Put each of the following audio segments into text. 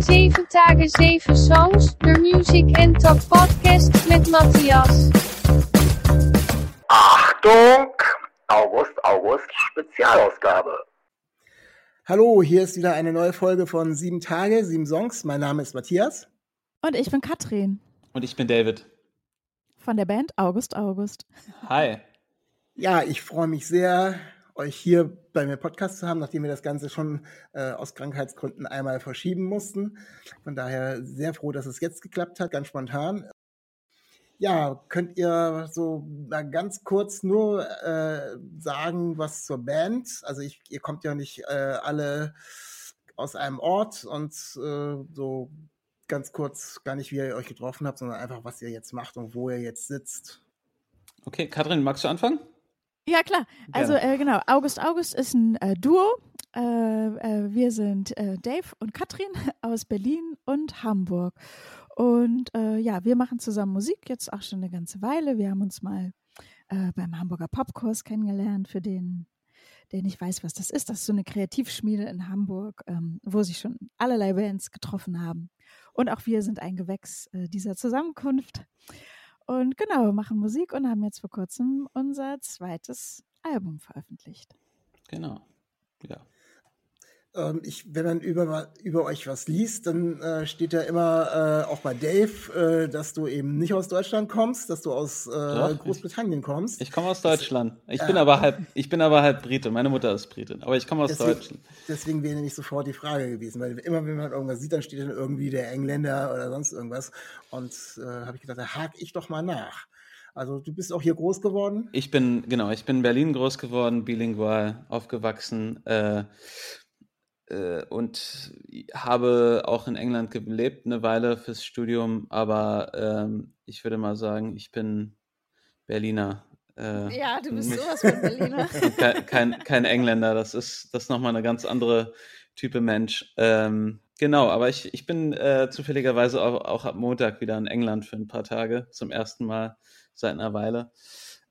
7 Tage 7 Songs, der Music and Talk Podcast mit Matthias. Achtung! August, August, Spezialausgabe. Hallo, hier ist wieder eine neue Folge von Sieben Tage, sieben Songs. Mein Name ist Matthias. Und ich bin Katrin. Und ich bin David. Von der Band August August. Hi. Ja, ich freue mich sehr, euch hier bei mir Podcast zu haben, nachdem wir das Ganze schon äh, aus Krankheitsgründen einmal verschieben mussten. Von daher sehr froh, dass es jetzt geklappt hat, ganz spontan. Ja, könnt ihr so ganz kurz nur äh, sagen, was zur Band? Also ich, ihr kommt ja nicht äh, alle aus einem Ort und äh, so ganz kurz gar nicht, wie ihr euch getroffen habt, sondern einfach, was ihr jetzt macht und wo ihr jetzt sitzt. Okay, Katrin, magst du anfangen? Ja, klar. Also äh, genau, August August ist ein äh, Duo. Äh, äh wir sind äh, Dave und Katrin aus Berlin und Hamburg. Und äh, ja, wir machen zusammen Musik jetzt auch schon eine ganze Weile. Wir haben uns mal beim Hamburger Popkurs kennengelernt, für den, der nicht weiß, was das ist. Das ist so eine Kreativschmiede in Hamburg, ähm, wo sich schon allerlei Bands getroffen haben. Und auch wir sind ein Gewächs dieser Zusammenkunft. Und genau, machen Musik und haben jetzt vor kurzem unser zweites Album veröffentlicht. Genau, ja. Ähm, ich, wenn man über, über euch was liest, dann äh, steht ja immer äh, auch bei Dave, äh, dass du eben nicht aus Deutschland kommst, dass du aus äh, Doch, Großbritannien kommst. Ich komme aus Deutschland. Ich bin aber halb, ich bin aber halb Brite. Meine Mutter ist Britin, aber ich komme aus deswegen, Deutschland. Deswegen wäre nicht sofort die Frage gewesen, weil immer wenn man irgendwas sieht, dann steht dann irgendwie der Engländer oder sonst irgendwas. Und äh, habe ich gedacht, da hake ich doch mal nach. Also du bist auch hier groß geworden? Ich bin, genau, ich bin in Berlin groß geworden, bilingual aufgewachsen. Äh, äh, und habe auch in England gelebt eine Weile fürs Studium, aber ähm, ich würde mal sagen, ich bin Berliner. Äh, ja, du bist sowas von Berliner. kein, kein, kein, Engländer, das ist, das ist nochmal eine ganz andere Type Mensch. Ähm, genau, aber ich, ich bin äh, zufälligerweise auch, auch, ab Montag wieder in England für ein paar Tage, zum ersten Mal seit einer Weile.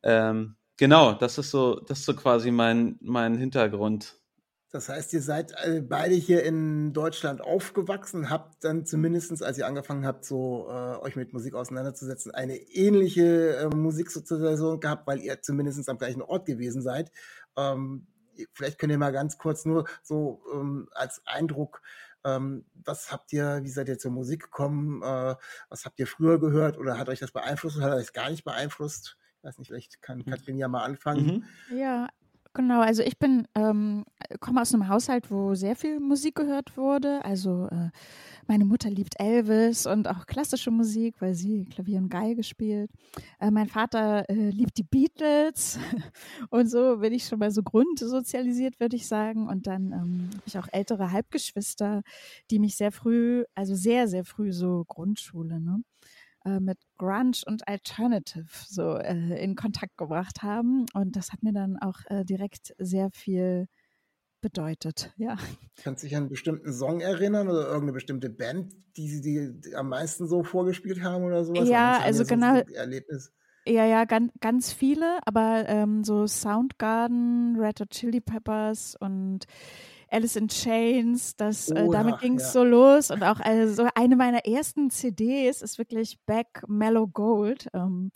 Ähm, genau, das ist so, das ist so quasi mein, mein Hintergrund. Das heißt, ihr seid äh, beide hier in Deutschland aufgewachsen, habt dann zumindestens, als ihr angefangen habt, so äh, euch mit Musik auseinanderzusetzen, eine ähnliche äh, Musiksozialisation gehabt, weil ihr zumindest am gleichen Ort gewesen seid. Ähm, vielleicht könnt ihr mal ganz kurz nur so ähm, als Eindruck, ähm, was habt ihr, wie seid ihr zur Musik gekommen, äh, was habt ihr früher gehört oder hat euch das beeinflusst oder hat euch gar nicht beeinflusst? Ich weiß nicht, vielleicht kann mhm. Katrin ja mal anfangen. Mhm. Ja, Genau, also ich bin, ähm, komme aus einem Haushalt, wo sehr viel Musik gehört wurde. Also äh, meine Mutter liebt Elvis und auch klassische Musik, weil sie Klavier und Geige spielt. Äh, mein Vater äh, liebt die Beatles und so bin ich schon mal so grundsozialisiert, würde ich sagen. Und dann ähm, habe ich auch ältere Halbgeschwister, die mich sehr früh, also sehr, sehr früh so Grundschule, ne? Äh, mit Grunge und Alternative so äh, in Kontakt gebracht haben. Und das hat mir dann auch äh, direkt sehr viel bedeutet, ja. Kannst du dich an einen bestimmten Song erinnern oder irgendeine bestimmte Band, die sie dir am meisten so vorgespielt haben oder sowas? Ja, also genau. Erlebnis? Ja, ja, ganz, ganz viele, aber ähm, so Soundgarden, Red Hot Chili Peppers und Alice in Chains, das, äh, oh, damit ging es ja. so los. Und auch also eine meiner ersten CDs ist wirklich Back Mellow Gold. Ähm,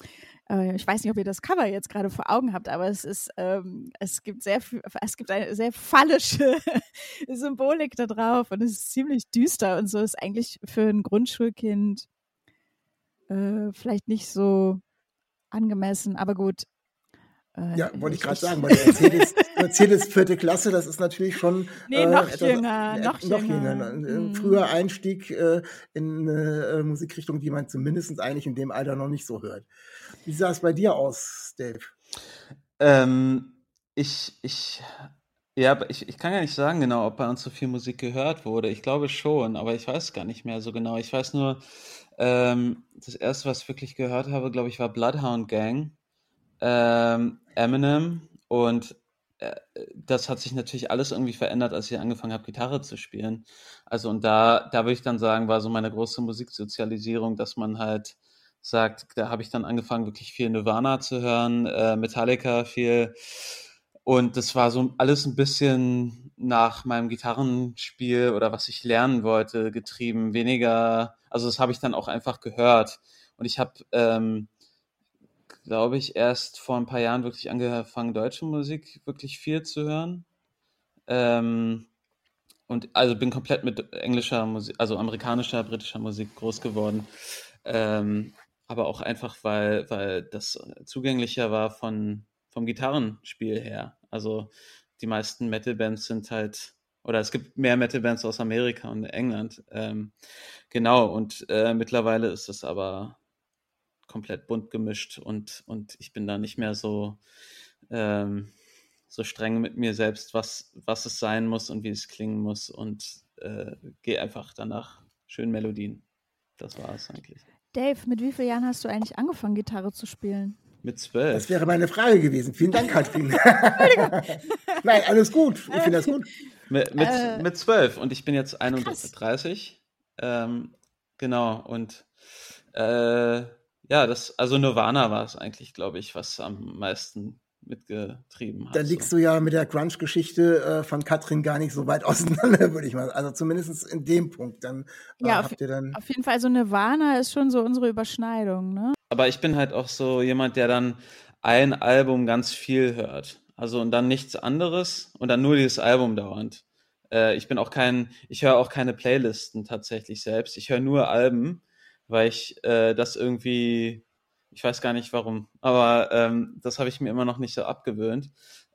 äh, ich weiß nicht, ob ihr das Cover jetzt gerade vor Augen habt, aber es ist, ähm, es gibt sehr, es gibt eine sehr phallische Symbolik da drauf und es ist ziemlich düster und so ist eigentlich für ein Grundschulkind äh, vielleicht nicht so angemessen, aber gut, äh, ja, wollte ich gerade sagen, weil Mercedes, Mercedes vierte Klasse, das ist natürlich schon nee, noch äh, jünger, etwas, noch, noch jünger. jünger. Ein mhm. früher Einstieg äh, in eine äh, Musikrichtung, die man zumindest eigentlich in dem Alter noch nicht so hört. Wie sah es bei dir aus, Dave? Ähm, ich, ich, ja, ich, ich kann ja nicht sagen genau, ob bei uns so viel Musik gehört wurde. Ich glaube schon, aber ich weiß gar nicht mehr so genau. Ich weiß nur, ähm, das erste, was ich wirklich gehört habe, glaube ich, war Bloodhound Gang ähm, Eminem und äh, das hat sich natürlich alles irgendwie verändert, als ich angefangen habe, Gitarre zu spielen. Also und da, da würde ich dann sagen, war so meine große Musiksozialisierung, dass man halt sagt, da habe ich dann angefangen, wirklich viel Nirvana zu hören, äh, Metallica viel. Und das war so alles ein bisschen nach meinem Gitarrenspiel oder was ich lernen wollte getrieben, weniger, also das habe ich dann auch einfach gehört. Und ich habe, ähm, glaube ich, erst vor ein paar Jahren wirklich angefangen, deutsche Musik wirklich viel zu hören. Ähm, und also bin komplett mit englischer Musik, also amerikanischer, britischer Musik groß geworden. Ähm, aber auch einfach, weil, weil das zugänglicher war von, vom Gitarrenspiel her. Also die meisten Metal-Bands sind halt, oder es gibt mehr Metal-Bands aus Amerika und England. Ähm, genau, und äh, mittlerweile ist es aber komplett bunt gemischt und, und ich bin da nicht mehr so, ähm, so streng mit mir selbst, was, was es sein muss und wie es klingen muss und äh, gehe einfach danach schön Melodien. Das war es eigentlich. Dave, mit wie vielen Jahren hast du eigentlich angefangen, Gitarre zu spielen? Mit zwölf. Das wäre meine Frage gewesen. Vielen Dank, Katrin. Nein, alles gut. Ich finde das gut. Mit, mit, äh, mit zwölf und ich bin jetzt 31. Ähm, genau, und äh, ja, das, also Nirvana war es eigentlich, glaube ich, was am meisten mitgetrieben hat. Dann liegst so. du ja mit der Crunch-Geschichte äh, von Katrin gar nicht so weit auseinander, würde ich mal sagen. Also zumindest in dem Punkt. Dann äh, ja, habt auf, ihr dann. Auf jeden Fall, so Nirvana ist schon so unsere Überschneidung, ne? Aber ich bin halt auch so jemand, der dann ein Album ganz viel hört. Also und dann nichts anderes und dann nur dieses Album dauernd. Äh, ich bin auch kein, ich höre auch keine Playlisten tatsächlich selbst. Ich höre nur Alben, weil ich äh, das irgendwie ich weiß gar nicht warum, aber ähm, das habe ich mir immer noch nicht so abgewöhnt.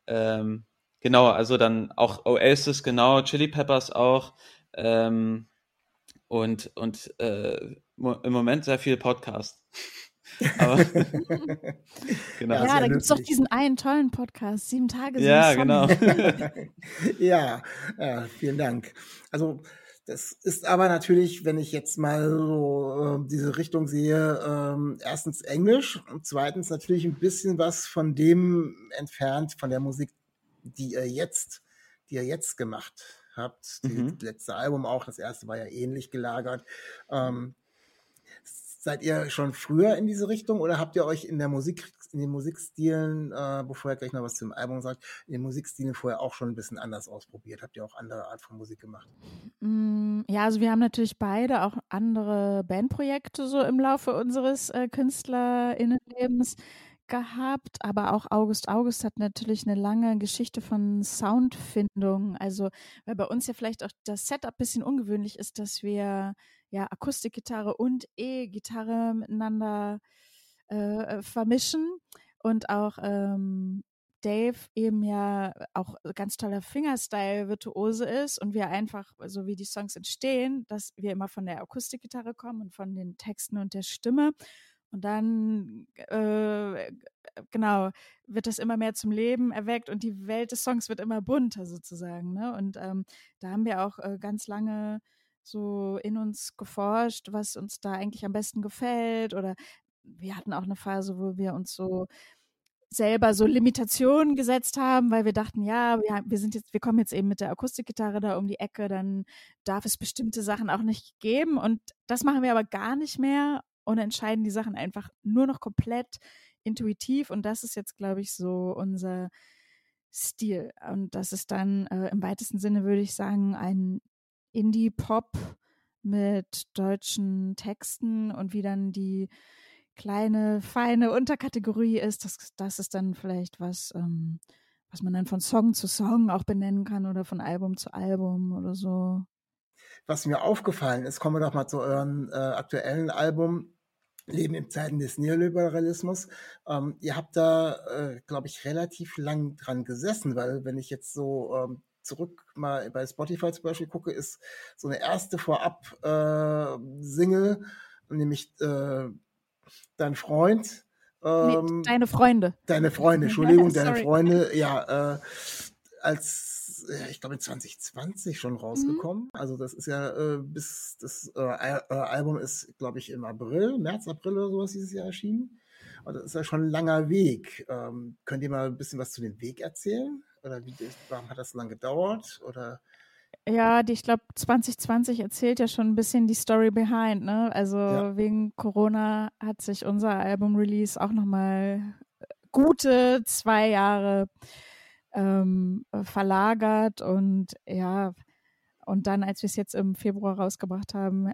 Ähm, genau, also dann auch Oasis, genau, Chili Peppers auch. Ähm, und und äh, im Moment sehr viel Podcast. Aber, genau. Ja, ja da gibt es doch diesen einen tollen Podcast, sieben Tage. Sieben ja, genau. ja, ja, vielen Dank. Also das ist aber natürlich, wenn ich jetzt mal so äh, diese Richtung sehe, ähm, erstens Englisch und zweitens natürlich ein bisschen was von dem entfernt, von der Musik, die ihr jetzt, die ihr jetzt gemacht habt. Mhm. Das letzte Album auch, das erste war ja ähnlich gelagert. Ähm, Seid ihr schon früher in diese Richtung oder habt ihr euch in der Musik, in den Musikstilen, äh, bevor ihr gleich noch was zum Album sagt, in den Musikstilen vorher auch schon ein bisschen anders ausprobiert? Habt ihr auch andere Art von Musik gemacht? Mm, ja, also wir haben natürlich beide auch andere Bandprojekte so im Laufe unseres äh, KünstlerInnenlebens gehabt, aber auch August August hat natürlich eine lange Geschichte von Soundfindung. Also, weil bei uns ja vielleicht auch das Setup ein bisschen ungewöhnlich ist, dass wir ja Akustikgitarre und E-Gitarre miteinander äh, vermischen und auch ähm, Dave eben ja auch ganz toller Fingerstyle-Virtuose ist und wir einfach, so wie die Songs entstehen, dass wir immer von der Akustikgitarre kommen und von den Texten und der Stimme. Und dann, äh, genau, wird das immer mehr zum Leben erweckt und die Welt des Songs wird immer bunter sozusagen. Ne? Und ähm, da haben wir auch äh, ganz lange so in uns geforscht, was uns da eigentlich am besten gefällt. Oder wir hatten auch eine Phase, wo wir uns so selber so Limitationen gesetzt haben, weil wir dachten, ja, wir, wir sind jetzt, wir kommen jetzt eben mit der Akustikgitarre da um die Ecke, dann darf es bestimmte Sachen auch nicht geben. Und das machen wir aber gar nicht mehr und entscheiden die Sachen einfach nur noch komplett intuitiv. Und das ist jetzt, glaube ich, so unser Stil. Und das ist dann äh, im weitesten Sinne, würde ich sagen, ein Indie-Pop mit deutschen Texten und wie dann die kleine, feine Unterkategorie ist, das, das ist dann vielleicht was, ähm, was man dann von Song zu Song auch benennen kann oder von Album zu Album oder so. Was mir aufgefallen ist, kommen wir doch mal zu eurem äh, aktuellen Album. Leben in Zeiten des Neoliberalismus. Ähm, ihr habt da, äh, glaube ich, relativ lang dran gesessen, weil wenn ich jetzt so ähm, zurück mal bei Spotify zum Beispiel gucke, ist so eine erste Vorab-Single, äh, nämlich äh, Dein Freund. Ähm, nee, deine Freunde. Deine Freunde, Entschuldigung, deine Freunde, ja, äh, als, ich glaube, in 2020 schon rausgekommen. Mhm. Also das ist ja äh, bis, das äh, Album ist, glaube ich, im April, März, April oder sowas dieses Jahr erschienen. Und das ist ja schon ein langer Weg. Ähm, könnt ihr mal ein bisschen was zu dem Weg erzählen? Oder wie, warum hat das so lange gedauert? Oder ja, die, ich glaube, 2020 erzählt ja schon ein bisschen die Story behind, ne? Also ja. wegen Corona hat sich unser Album-Release auch nochmal gute zwei Jahre ähm, verlagert und ja, und dann, als wir es jetzt im Februar rausgebracht haben,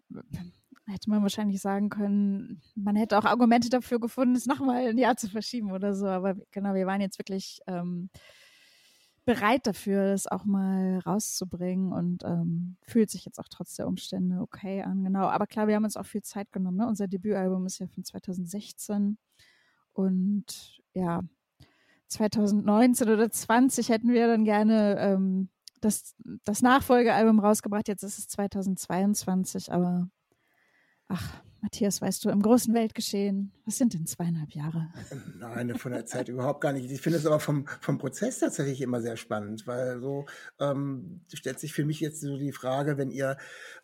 hätte man wahrscheinlich sagen können, man hätte auch Argumente dafür gefunden, es nochmal ein Jahr zu verschieben oder so. Aber genau, wir waren jetzt wirklich ähm, bereit dafür, das auch mal rauszubringen und ähm, fühlt sich jetzt auch trotz der Umstände okay an. Genau, aber klar, wir haben uns auch viel Zeit genommen. Ne? Unser Debütalbum ist ja von 2016 und ja, 2019 oder 20 hätten wir dann gerne ähm, das, das Nachfolgealbum rausgebracht. Jetzt ist es 2022, aber ach, Matthias, weißt du, im großen Weltgeschehen, was sind denn zweieinhalb Jahre? Nein, von der Zeit überhaupt gar nicht. Ich finde es aber vom, vom Prozess tatsächlich immer sehr spannend, weil so ähm, stellt sich für mich jetzt so die Frage, wenn ihr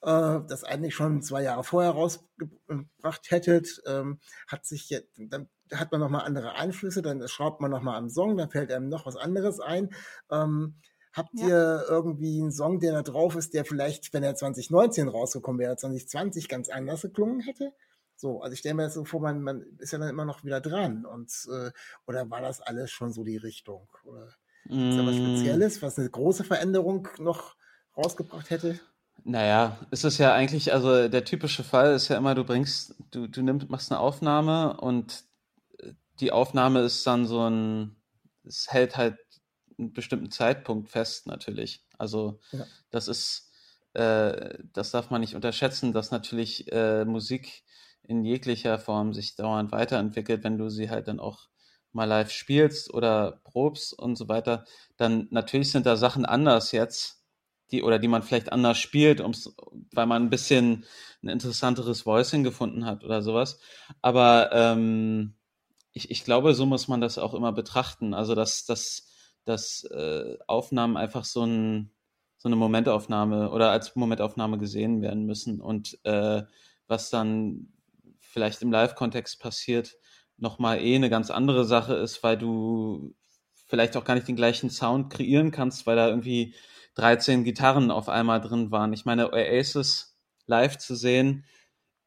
äh, das eigentlich schon zwei Jahre vorher rausgebracht hättet, ähm, hat sich jetzt, dann hat man nochmal andere Einflüsse, dann schraubt man nochmal am Song, dann fällt einem noch was anderes ein. Ähm, Habt ja. ihr irgendwie einen Song, der da drauf ist, der vielleicht, wenn er 2019 rausgekommen wäre, 2020 ganz anders geklungen hätte? So, also ich stelle mir das so vor, man, man ist ja dann immer noch wieder dran. Und äh, oder war das alles schon so die Richtung? Oder mm. ist da was mm. Spezielles, was eine große Veränderung noch rausgebracht hätte? Naja, ist es ja eigentlich, also der typische Fall ist ja immer, du bringst, du, du nimmst, machst eine Aufnahme und die Aufnahme ist dann so ein, es hält halt einen bestimmten Zeitpunkt fest, natürlich. Also ja. das ist, äh, das darf man nicht unterschätzen, dass natürlich äh, Musik in jeglicher Form sich dauernd weiterentwickelt, wenn du sie halt dann auch mal live spielst oder probst und so weiter, dann natürlich sind da Sachen anders jetzt, die oder die man vielleicht anders spielt, ums, weil man ein bisschen ein interessanteres Voicing gefunden hat oder sowas. Aber ähm, ich, ich glaube, so muss man das auch immer betrachten. Also dass, dass dass äh, Aufnahmen einfach so, ein, so eine Momentaufnahme oder als Momentaufnahme gesehen werden müssen und äh, was dann vielleicht im Live-Kontext passiert, nochmal eh eine ganz andere Sache ist, weil du vielleicht auch gar nicht den gleichen Sound kreieren kannst, weil da irgendwie 13 Gitarren auf einmal drin waren. Ich meine, Oasis live zu sehen,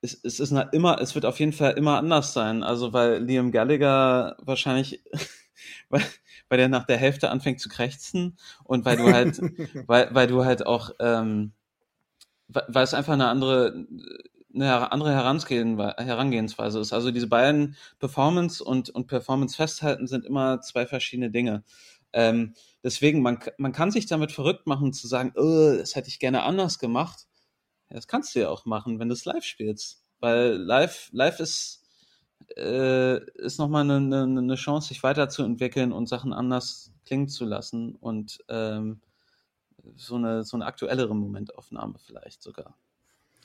es, es ist immer, es wird auf jeden Fall immer anders sein. Also weil Liam Gallagher wahrscheinlich, weil, weil der nach der Hälfte anfängt zu krächzen und weil du halt, weil, weil du halt auch, ähm, weil es einfach eine andere, eine andere Herangehensweise ist. Also diese beiden Performance und, und Performance festhalten sind immer zwei verschiedene Dinge. Ähm, deswegen, man, man kann sich damit verrückt machen, zu sagen, oh, das hätte ich gerne anders gemacht. Ja, das kannst du ja auch machen, wenn du es live spielst. Weil live, live ist, äh, ist nochmal eine, eine, eine Chance, sich weiterzuentwickeln und Sachen anders klingen zu lassen und ähm, so, eine, so eine aktuellere Momentaufnahme vielleicht sogar.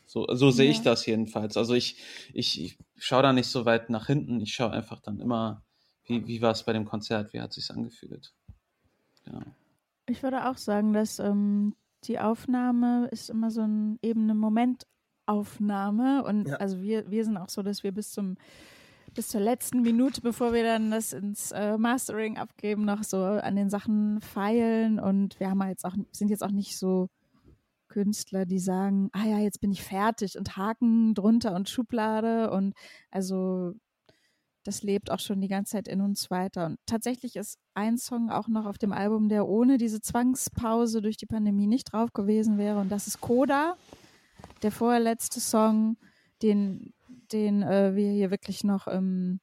So, so sehe ja. ich das jedenfalls. Also ich, ich, ich schaue da nicht so weit nach hinten, ich schaue einfach dann immer, wie, wie war es bei dem Konzert, wie hat es sich angefühlt. Genau. Ich würde auch sagen, dass ähm, die Aufnahme ist immer so ein, eben eine Momentaufnahme und ja. also wir, wir sind auch so, dass wir bis zum bis zur letzten Minute, bevor wir dann das ins äh, Mastering abgeben, noch so an den Sachen feilen. Und wir haben jetzt auch, sind jetzt auch nicht so Künstler, die sagen, ah ja, jetzt bin ich fertig und Haken drunter und Schublade. Und also das lebt auch schon die ganze Zeit in uns weiter. Und tatsächlich ist ein Song auch noch auf dem Album, der ohne diese Zwangspause durch die Pandemie nicht drauf gewesen wäre. Und das ist Coda, der vorletzte Song, den den äh, wir hier wirklich noch im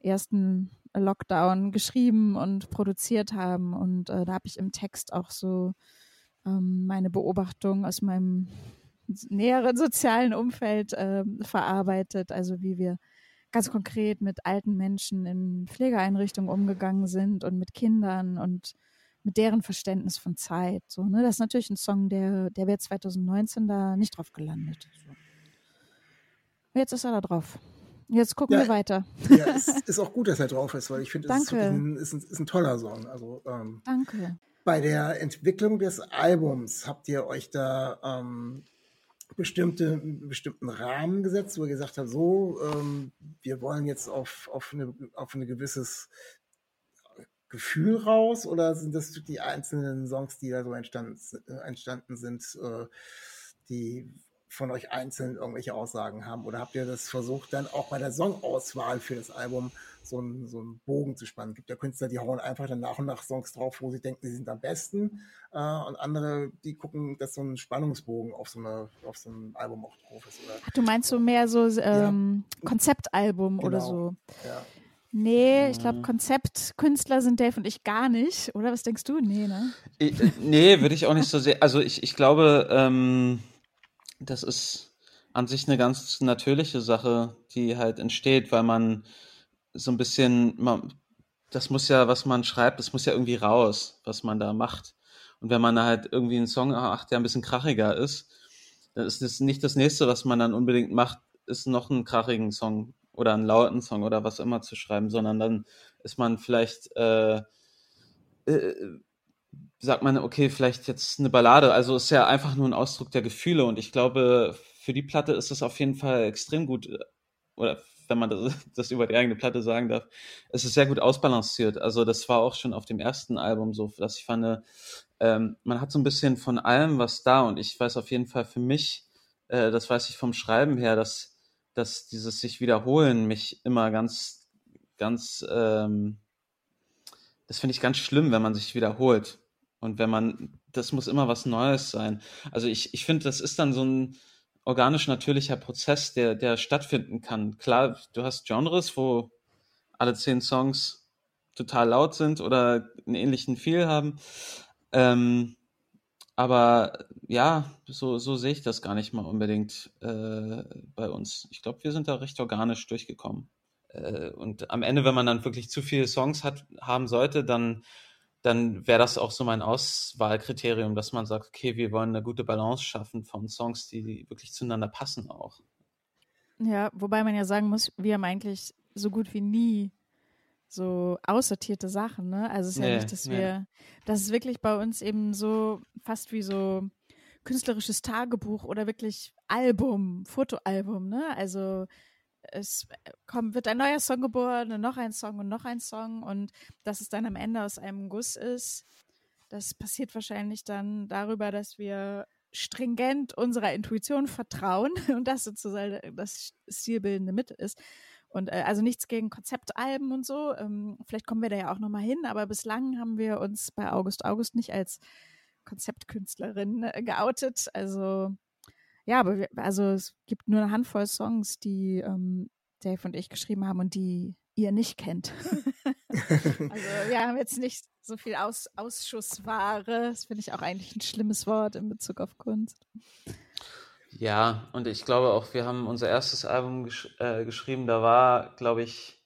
ersten Lockdown geschrieben und produziert haben. Und äh, da habe ich im Text auch so ähm, meine Beobachtung aus meinem näheren sozialen Umfeld äh, verarbeitet. Also wie wir ganz konkret mit alten Menschen in Pflegeeinrichtungen umgegangen sind und mit Kindern und mit deren Verständnis von Zeit. So, ne? Das ist natürlich ein Song, der, der wäre 2019 da nicht drauf gelandet. So. Jetzt ist er da drauf. Jetzt gucken ja, wir weiter. Ja, es ist auch gut, dass er drauf ist, weil ich finde, es ist, ein, ist, ein, ist ein toller Song. Also, ähm, Danke. Bei der Entwicklung des Albums habt ihr euch da ähm, bestimmte, bestimmten Rahmen gesetzt, wo ihr gesagt habt, so, ähm, wir wollen jetzt auf, auf, eine, auf ein gewisses Gefühl raus oder sind das die einzelnen Songs, die da so entstanden, entstanden sind, äh, die von euch einzeln irgendwelche Aussagen haben? Oder habt ihr das versucht, dann auch bei der Songauswahl für das Album so einen, so einen Bogen zu spannen? Es gibt ja Künstler, die hauen einfach dann nach und nach Songs drauf, wo sie denken, sie sind am besten. Äh, und andere, die gucken, dass so ein Spannungsbogen auf so, eine, auf so einem Album auch drauf ist. Oder? Ach, du meinst so mehr so ähm, Ja. Konzeptalbum oder Genau. so? Ja. Nee, ich glaube, Mhm. Konzeptkünstler sind Dave und ich gar nicht. Oder was denkst du? Nee, ne? Ich- äh, Nee, würde ich auch nicht so sehr. Also ich, ich glaube, ähm, das ist an sich eine ganz natürliche Sache, die halt entsteht, weil man so ein bisschen, man, das muss ja, was man schreibt, das muss ja irgendwie raus, was man da macht. Und wenn man da halt irgendwie einen Song macht, der ein bisschen krachiger ist, dann ist das nicht das nächste, was man dann unbedingt macht, ist noch einen krachigen Song oder einen lauten Song oder was immer zu schreiben, sondern dann ist man vielleicht äh, äh, sagt man, okay, vielleicht jetzt eine Ballade. Also ist ja einfach nur ein Ausdruck der Gefühle und ich glaube, für die Platte ist es auf jeden Fall extrem gut, äh, oder wenn man das, das über die eigene Platte sagen darf, es ist sehr gut ausbalanciert. Also das war auch schon auf dem ersten Album so, dass ich fand, ähm, man hat so ein bisschen von allem was da und ich weiß auf jeden Fall für mich, äh, das weiß ich vom Schreiben her, dass, dass dieses sich wiederholen mich immer ganz, ganz, ähm, das finde ich ganz schlimm, wenn man sich wiederholt. Und wenn man, das muss immer was Neues sein. Also ich, ich finde, das ist dann so ein organisch natürlicher Prozess, der, der stattfinden kann. Klar, du hast Genres, wo alle zehn Songs total laut sind oder einen ähnlichen Feel haben. Ähm, aber ja, so, so sehe ich das gar nicht mal unbedingt äh, bei uns. Ich glaube, wir sind da recht organisch durchgekommen. Äh, und am Ende, wenn man dann wirklich zu viele Songs hat, haben sollte, dann, dann wäre das auch so mein Auswahlkriterium, dass man sagt, okay, wir wollen eine gute Balance schaffen von Songs, die wirklich zueinander passen auch. Ja, wobei man ja sagen muss, wir haben eigentlich so gut wie nie so aussortierte Sachen, ne? Also es ist ja Nee, nicht, dass nee. wir, das ist wirklich bei uns eben so fast wie so künstlerisches Tagebuch oder wirklich Album, Fotoalbum, ne? Also es kommt, wird ein neuer Song geboren und noch ein Song und noch ein Song und dass es dann am Ende aus einem Guss ist, das passiert wahrscheinlich dann darüber, dass wir stringent unserer Intuition vertrauen und das sozusagen das stilbildende Mittel ist. Und äh, also nichts gegen Konzeptalben und so. Ähm, vielleicht kommen wir da ja auch nochmal hin, aber bislang haben wir uns bei August August nicht als Konzeptkünstlerin äh, geoutet. Also ja, aber wir, also es gibt nur eine Handvoll Songs, die ähm, Dave und ich geschrieben haben und die ihr nicht kennt. also wir haben jetzt nicht so viel Aus Ausschussware. Das finde ich auch eigentlich ein schlimmes Wort in Bezug auf Kunst. Ja, und ich glaube auch, wir haben unser erstes Album gesch äh, geschrieben, da war, glaube ich,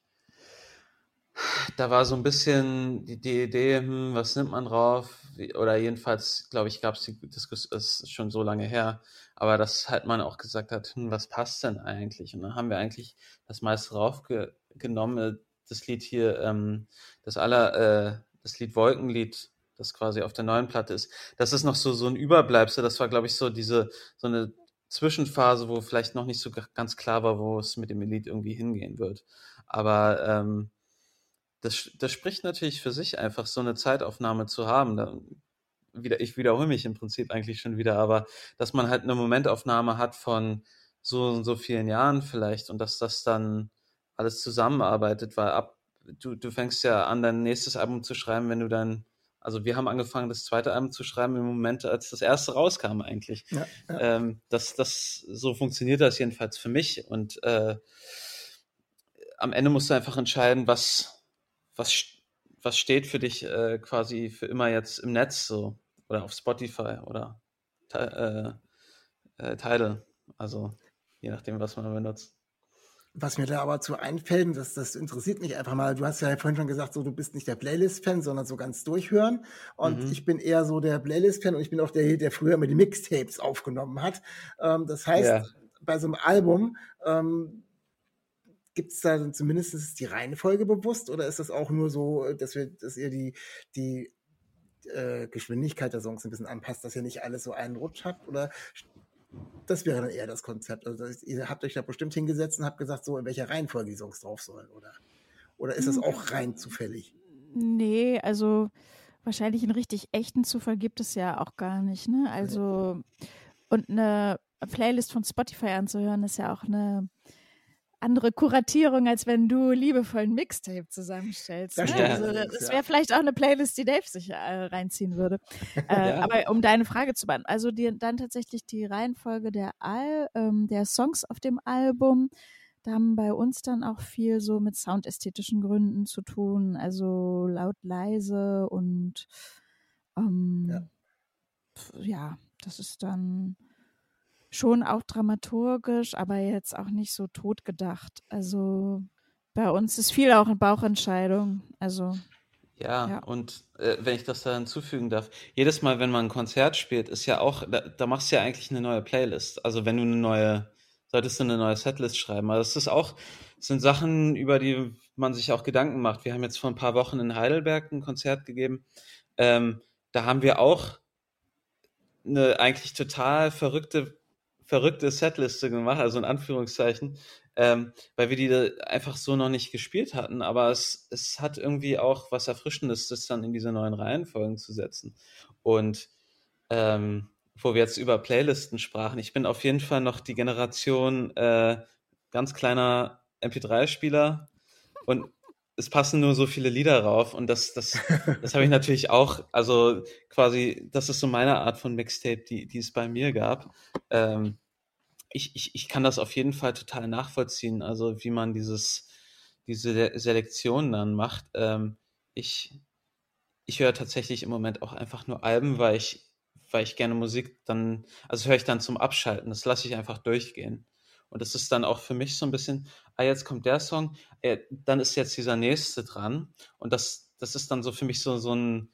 da war so ein bisschen die, die Idee, hm, was nimmt man drauf? Wie, oder jedenfalls, glaube ich, gab es die Diskussion, das ist schon so lange her, aber dass halt man auch gesagt hat, hm, was passt denn eigentlich? Und dann haben wir eigentlich das meiste draufgenommen. Das Lied hier, ähm, das aller, äh, das Lied Wolkenlied, das quasi auf der neuen Platte ist. Das ist noch so, so ein Überbleibsel. Das war, glaube ich, so diese, so eine Zwischenphase, wo vielleicht noch nicht so ganz klar war, wo es mit dem Elite irgendwie hingehen wird. Aber ähm, das, das spricht natürlich für sich, einfach so eine Zeitaufnahme zu haben. Da, wieder, ich wiederhole mich im Prinzip eigentlich schon wieder, aber dass man halt eine Momentaufnahme hat von so und so vielen Jahren vielleicht und dass das dann alles zusammenarbeitet, weil ab, du, du fängst ja an, dein nächstes Album zu schreiben, wenn du dann, also wir haben angefangen, das zweite Album zu schreiben im Moment, als das erste rauskam eigentlich. Ja, ja. Ähm, das, das, so funktioniert das jedenfalls für mich. Und äh, am Ende musst du einfach entscheiden, was, was, was steht für dich äh, quasi für immer jetzt im Netz so oder auf Spotify oder äh, äh, Tidal. Also je nachdem, was man benutzt. Was mir da aber zu einfällt, das, das interessiert mich einfach mal. Du hast ja vorhin schon gesagt, so du bist nicht der Playlist-Fan, sondern so ganz durchhören. Und Mhm. ich bin eher so der Playlist-Fan und ich bin auch der, der früher immer die Mixtapes aufgenommen hat. Ähm, das heißt, Ja. bei so einem Album ähm, gibt es da zumindest die Reihenfolge bewusst oder ist das auch nur so, dass wir, dass ihr die, die äh, Geschwindigkeit der Songs ein bisschen anpasst, dass ihr nicht alles so einen Rutsch habt? Oder das wäre dann eher das Konzept. Also ihr habt euch da bestimmt hingesetzt und habt gesagt, so in welcher Reihenfolge die Songs drauf sollen, oder? Oder ist das auch rein zufällig? Nee, also wahrscheinlich einen richtig echten Zufall gibt es ja auch gar nicht, ne? Also und eine Playlist von Spotify anzuhören, ist ja auch eine andere Kuratierung, als wenn du liebevoll ein Mixtape zusammenstellst. Das ne? Also, das ja. wäre vielleicht auch eine Playlist, die Dave sich äh, reinziehen würde. Äh, Ja. Aber um deine Frage zu beantworten, also die, dann tatsächlich die Reihenfolge der, Al ähm, der Songs auf dem Album, da haben bei uns dann auch viel so mit soundästhetischen Gründen zu tun, also laut, leise und ähm, Ja. ja, das ist dann schon auch dramaturgisch, aber jetzt auch nicht so totgedacht. Also bei uns ist viel auch eine Bauchentscheidung. Also Ja, Ja. und äh, wenn ich das da hinzufügen darf, jedes Mal, wenn man ein Konzert spielt, ist ja auch, da, da machst du ja eigentlich eine neue Playlist. Also wenn du eine neue, solltest du eine neue Setlist schreiben. Also das ist auch, das sind Sachen, über die man sich auch Gedanken macht. Wir haben jetzt vor ein paar Wochen in Heidelberg ein Konzert gegeben. Ähm, da haben wir auch eine eigentlich total verrückte, verrückte Setliste gemacht, also in Anführungszeichen, ähm, weil wir die einfach so noch nicht gespielt hatten. Aber es, es hat irgendwie auch was Erfrischendes, das dann in diese neuen Reihenfolgen zu setzen. Und ähm, wo wir jetzt über Playlisten sprachen, ich bin auf jeden Fall noch die Generation äh, ganz kleiner MP3-Spieler und es passen nur so viele Lieder rauf und das, das, das habe ich natürlich auch, also quasi, das ist so meine Art von Mixtape, die, die es bei mir gab. Ähm, ich, ich, ich kann das auf jeden Fall total nachvollziehen, also wie man dieses, diese Le- Selektion dann macht. Ähm, ich, ich höre tatsächlich im Moment auch einfach nur Alben, weil ich, weil ich gerne Musik dann, also höre ich dann zum Abschalten, das lasse ich einfach durchgehen. Und das ist dann auch für mich so ein bisschen, ah, jetzt kommt der Song, äh, dann ist jetzt dieser nächste dran. Und das, das ist dann so für mich so, so ein,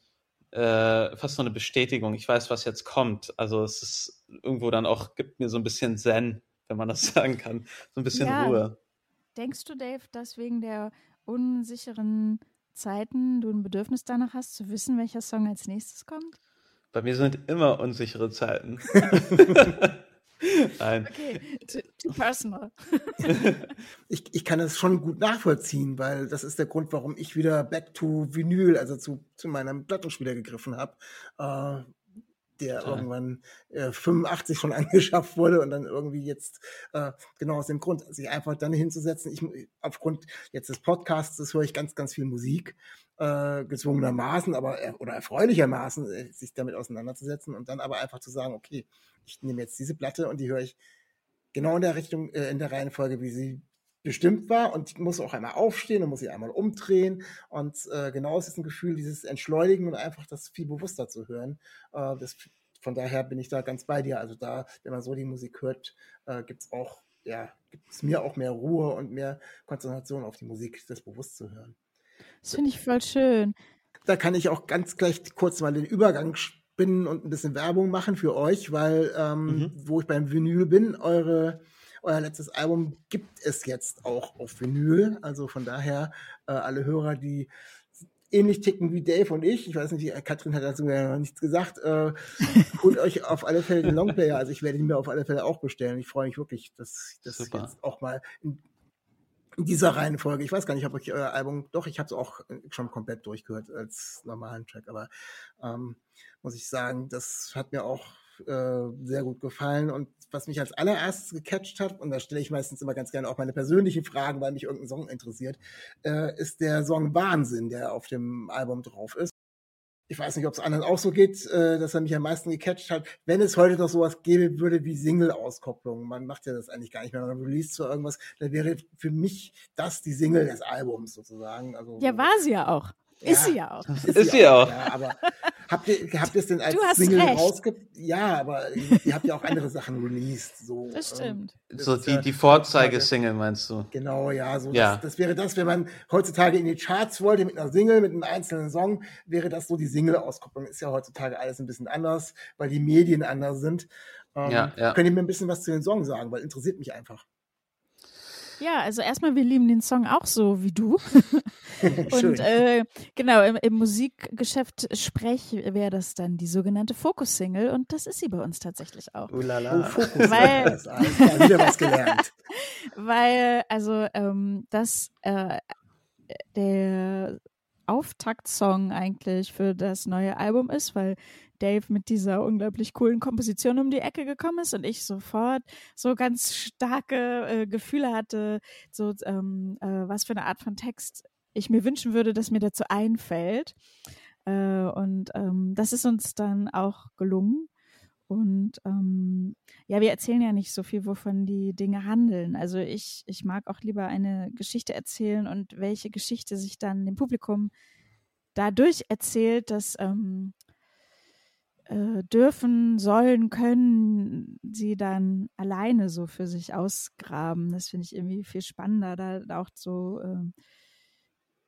äh, fast so eine Bestätigung. Ich weiß, was jetzt kommt. Also es ist irgendwo dann auch, gibt mir so ein bisschen Zen, wenn man das sagen kann. So ein bisschen Ja. Ruhe. denkst du, Dave, dass wegen der unsicheren Zeiten du ein Bedürfnis danach hast, zu wissen, welcher Song als nächstes kommt? Bei mir sind immer unsichere Zeiten. Nein. Okay, too, too personal. ich, ich kann das schon gut nachvollziehen, weil das ist der Grund, warum ich wieder back to Vinyl, also zu, zu meinem Plattenspieler gegriffen habe, äh, der Toll. irgendwann äh, 85 schon angeschafft wurde und dann irgendwie jetzt äh, genau aus dem Grund, sich einfach dann hinzusetzen. Ich aufgrund jetzt des Podcasts, höre ich ganz, ganz viel Musik, äh, gezwungenermaßen, aber er- oder erfreulichermaßen, äh, sich damit auseinanderzusetzen und dann aber einfach zu sagen, okay, ich nehme jetzt diese Platte und die höre ich genau in der Richtung, äh, in der Reihenfolge, wie sie bestimmt war und muss auch einmal aufstehen und muss sie einmal umdrehen und äh, genau ist es ein Gefühl, dieses Entschleunigen und einfach das viel bewusster zu hören. Äh, das, von daher bin ich da ganz bei dir. Also da, wenn man so die Musik hört, äh, gibt es auch, ja, gibt es mir auch mehr Ruhe und mehr Konzentration auf die Musik, das bewusst zu hören. Das finde ich voll schön. Da kann ich auch ganz gleich kurz mal den Übergang spinnen und ein bisschen Werbung machen für euch, weil ähm, Mhm. wo ich beim Vinyl bin, eure euer letztes Album gibt es jetzt auch auf Vinyl. Also von daher äh, alle Hörer, die ähnlich ticken wie Dave und ich. Ich weiß nicht, Katrin hat dazu ja noch nichts gesagt. Äh, holt euch auf alle Fälle den Longplayer. Also ich werde ihn mir auf alle Fälle auch bestellen. Ich freue mich wirklich, dass ich das jetzt auch mal in, in dieser Reihenfolge. Ich weiß gar nicht, ob ich euer Album, doch, ich habe es auch schon komplett durchgehört als normalen Track, aber ähm, muss ich sagen, das hat mir auch äh, sehr gut gefallen. Und was mich als allererstes gecatcht hat, und da stelle ich meistens immer ganz gerne auch meine persönlichen Fragen, weil mich irgendein Song interessiert, äh, ist der Song Wahnsinn, der auf dem Album drauf ist. Ich weiß nicht, ob es anderen auch so geht, äh, dass er mich am meisten gecatcht hat. Wenn es heute noch sowas gäbe würde wie Single-Auskopplung, man macht ja das eigentlich gar nicht mehr, man release zu irgendwas, dann wäre für mich das die Single des Albums sozusagen. Also, Ja, war sie ja auch. Ist sie ja auch. Ist sie auch. Ja, aber habt ihr, habt ihr es denn als Du hast Single recht. rausge... Ja, aber ihr habt ja auch andere Sachen released. So, Das ähm, stimmt. das So ist die, ja die Vorzeigesingle meinst du? Genau, ja, so Ja. Das, das wäre das, wenn man heutzutage in die Charts wollte mit einer Single, mit einem einzelnen Song, wäre das so die Single-Auskopplung. Ist ja heutzutage alles ein bisschen anders, weil die Medien anders sind. Ähm, Ja, ja. Könnt ihr mir ein bisschen was zu den Songs sagen, weil interessiert mich einfach. Ja, also erstmal, wir lieben den Song auch so wie du. Und äh, genau, im, im Musikgeschäft Sprech wäre das dann die sogenannte Fokus-Single und das ist sie bei uns tatsächlich auch. oh, Ulala. Fokus. Weil- das, alles klar, wieder was gelernt. Weil, also, ähm, das äh, der Auftaktsong eigentlich für das neue Album ist, weil Dave mit dieser unglaublich coolen Komposition um die Ecke gekommen ist und ich sofort so ganz starke äh, Gefühle hatte, so ähm, äh, was für eine Art von Text ich mir wünschen würde, dass mir dazu einfällt. Äh, und ähm, das ist uns dann auch gelungen. Und ähm, ja, wir erzählen ja nicht so viel, wovon die Dinge handeln. Also ich, ich mag auch lieber eine Geschichte erzählen und welche Geschichte sich dann dem Publikum dadurch erzählt, dass ähm, äh, dürfen, sollen, können sie dann alleine so für sich ausgraben. Das finde ich irgendwie viel spannender, da auch so äh,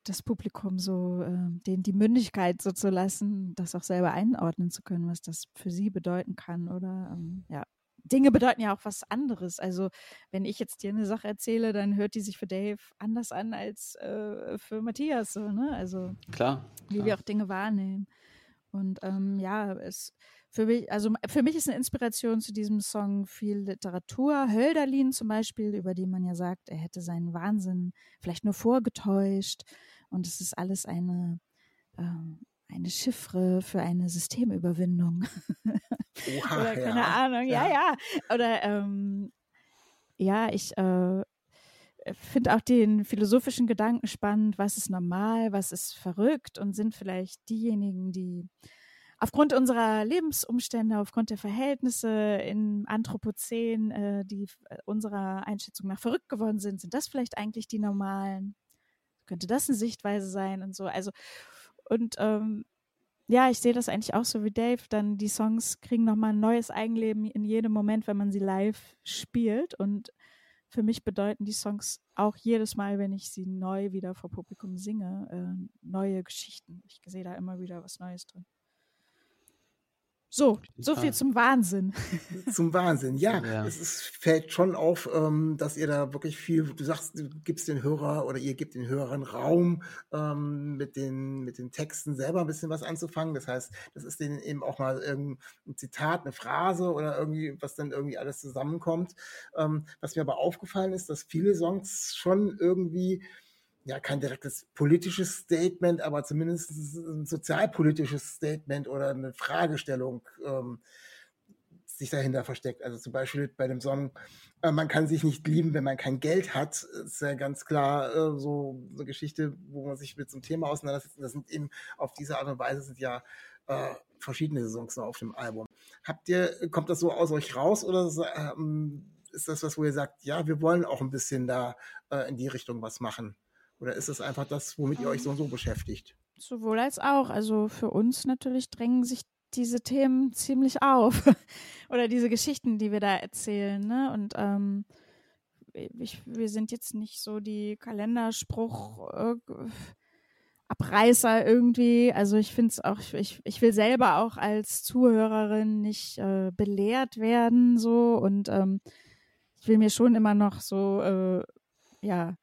das Publikum so, äh, denen die Mündigkeit so zu lassen, das auch selber einordnen zu können, was das für sie bedeuten kann. Oder ähm, ja, Dinge bedeuten ja auch was anderes. Also wenn ich jetzt dir eine Sache erzähle, dann hört die sich für Dave anders an als äh, für Matthias. So, ne? Also klar, wie klar. wir auch Dinge wahrnehmen. Und ähm, ja, es für mich, also für mich ist eine Inspiration zu diesem Song viel Literatur. Hölderlin zum Beispiel, über den man ja sagt, er hätte seinen Wahnsinn vielleicht nur vorgetäuscht. Und es ist alles eine, ähm, eine Chiffre für eine Systemüberwindung. Oha, Oder keine ja. Ahnung, ja, ja. Oder ähm, ja, ich äh, finde auch den philosophischen Gedanken spannend, was ist normal, was ist verrückt und sind vielleicht diejenigen, die aufgrund unserer Lebensumstände, aufgrund der Verhältnisse in Anthropozän, äh, die äh, unserer Einschätzung nach verrückt geworden sind, sind das vielleicht eigentlich die normalen? Könnte das eine Sichtweise sein und so? Also, und ähm, ja, ich sehe das eigentlich auch so wie Dave. Dann die Songs kriegen nochmal ein neues Eigenleben in jedem Moment, wenn man sie live spielt. Und für mich bedeuten die Songs auch jedes Mal, wenn ich sie neu wieder vor Publikum singe, äh, neue Geschichten. Ich sehe da immer wieder was Neues drin. So, so viel zum Wahnsinn. Zum Wahnsinn, ja. Ja. Es ist, fällt schon auf, ähm, dass ihr da wirklich viel, du sagst, du gibst den Hörer oder ihr gebt den Hörern Raum, ähm, mit, den, mit den Texten selber ein bisschen was anzufangen. Das heißt, das ist denen eben auch mal irgendein Zitat, eine Phrase oder irgendwie, was dann irgendwie alles zusammenkommt. Ähm, was mir aber aufgefallen ist, dass viele Songs schon irgendwie ja, kein direktes politisches Statement, aber zumindest ein sozialpolitisches Statement oder eine Fragestellung ähm, sich dahinter versteckt. Also zum Beispiel bei dem Song, äh, man kann sich nicht lieben, wenn man kein Geld hat, ist ja ganz klar äh, so eine Geschichte, wo man sich mit so einem Thema auseinandersetzt. Das sind eben auf diese Art und Weise sind ja äh, verschiedene Songs auf dem Album. Habt ihr, kommt das so aus euch raus oder ähm, ist das was, wo ihr sagt, ja, wir wollen auch ein bisschen da äh, in die Richtung was machen? Oder ist es einfach das, womit ihr euch so und so beschäftigt? Sowohl als auch. Also für uns natürlich drängen sich diese Themen ziemlich auf. Oder diese Geschichten, die wir da erzählen. Ne? Und ähm, ich, wir sind jetzt nicht so die Kalenderspruch. Äh, Abreißer irgendwie. Also ich finde es auch, ich, ich will selber auch als Zuhörerin nicht äh, belehrt werden so und ähm, ich will mir schon immer noch so, äh, ja,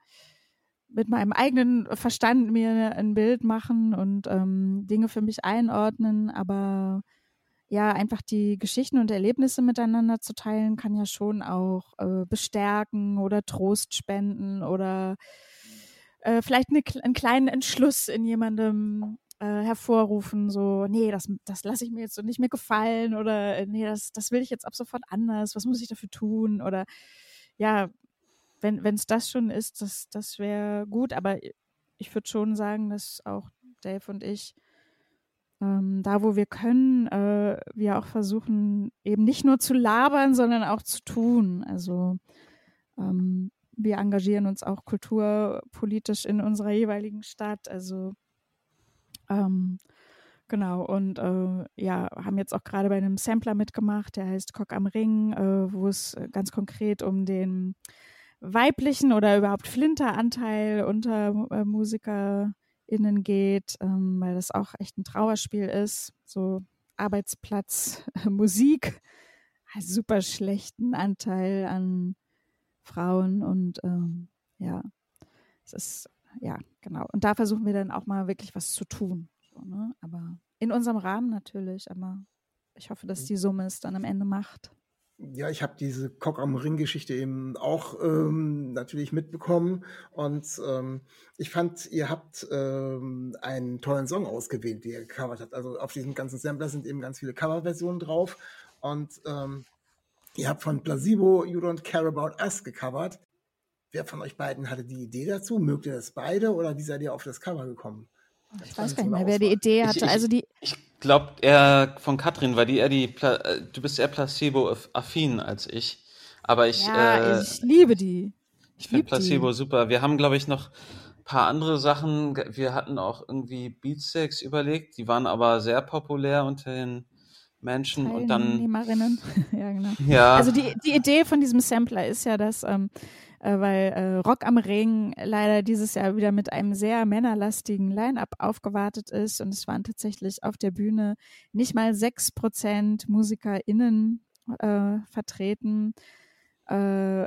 mit meinem eigenen Verstand mir ein Bild machen und ähm, Dinge für mich einordnen, aber ja, einfach die Geschichten und Erlebnisse miteinander zu teilen, kann ja schon auch äh, bestärken oder Trost spenden oder äh, vielleicht eine, einen kleinen Entschluss in jemandem äh, hervorrufen, so, nee, das, das lasse ich mir jetzt so nicht mehr gefallen oder äh, nee, das, das will ich jetzt ab sofort anders, was muss ich dafür tun? Oder ja, wenn es das schon ist, das, das wäre gut, aber ich würde schon sagen, dass auch Dave und ich ähm, da, wo wir können, äh, wir auch versuchen, eben nicht nur zu labern, sondern auch zu tun. Also ähm, wir engagieren uns auch kulturpolitisch in unserer jeweiligen Stadt. Also ähm, genau und äh, ja, haben jetzt auch gerade bei einem Sampler mitgemacht, der heißt Cock am Ring, äh, wo es ganz konkret um den weiblichen oder überhaupt Flinteranteil unter äh, MusikerInnen geht, ähm, weil das auch echt ein Trauerspiel ist. So Arbeitsplatz, Musik, halt super schlechten Anteil an Frauen und ähm, ja, es ist, ja, genau. Und da versuchen wir dann auch mal wirklich was zu tun. So, ne? Aber in unserem Rahmen natürlich, aber ich hoffe, dass die Summe es dann am Ende macht. Ja, ich habe diese Cock am Ring-Geschichte eben auch ähm, natürlich mitbekommen und ähm, ich fand, ihr habt ähm, einen tollen Song ausgewählt, den ihr gecovert habt. Also auf diesem ganzen Sampler sind eben ganz viele Coverversionen drauf und ähm, ihr habt von Placebo You Don't Care About Us gecovert. Wer von euch beiden hatte die Idee dazu? Mögt ihr das beide oder wie seid ihr auf das Cover gekommen? Ich weiß gar nicht mehr, wer die Idee hatte. Ich, ich, also die, ich glaube, er von Katrin, weil die eher die, Pla äh, du bist eher Placebo-affin als ich. Aber ich, ja, äh, ich liebe die. ich finde lieb die. Placebo super. Wir haben, glaube ich, noch ein paar andere Sachen. Wir hatten auch irgendwie Beatsteaks überlegt, die waren aber sehr populär unter den Menschen und dann, ja, genau. ja, Also die, die Idee von diesem Sampler ist ja, dass, ähm, äh, weil äh, Rock am Ring leider dieses Jahr wieder mit einem sehr männerlastigen Line-Up aufgewartet ist und es waren tatsächlich auf der Bühne nicht mal sechs Prozent MusikerInnen äh, vertreten, äh,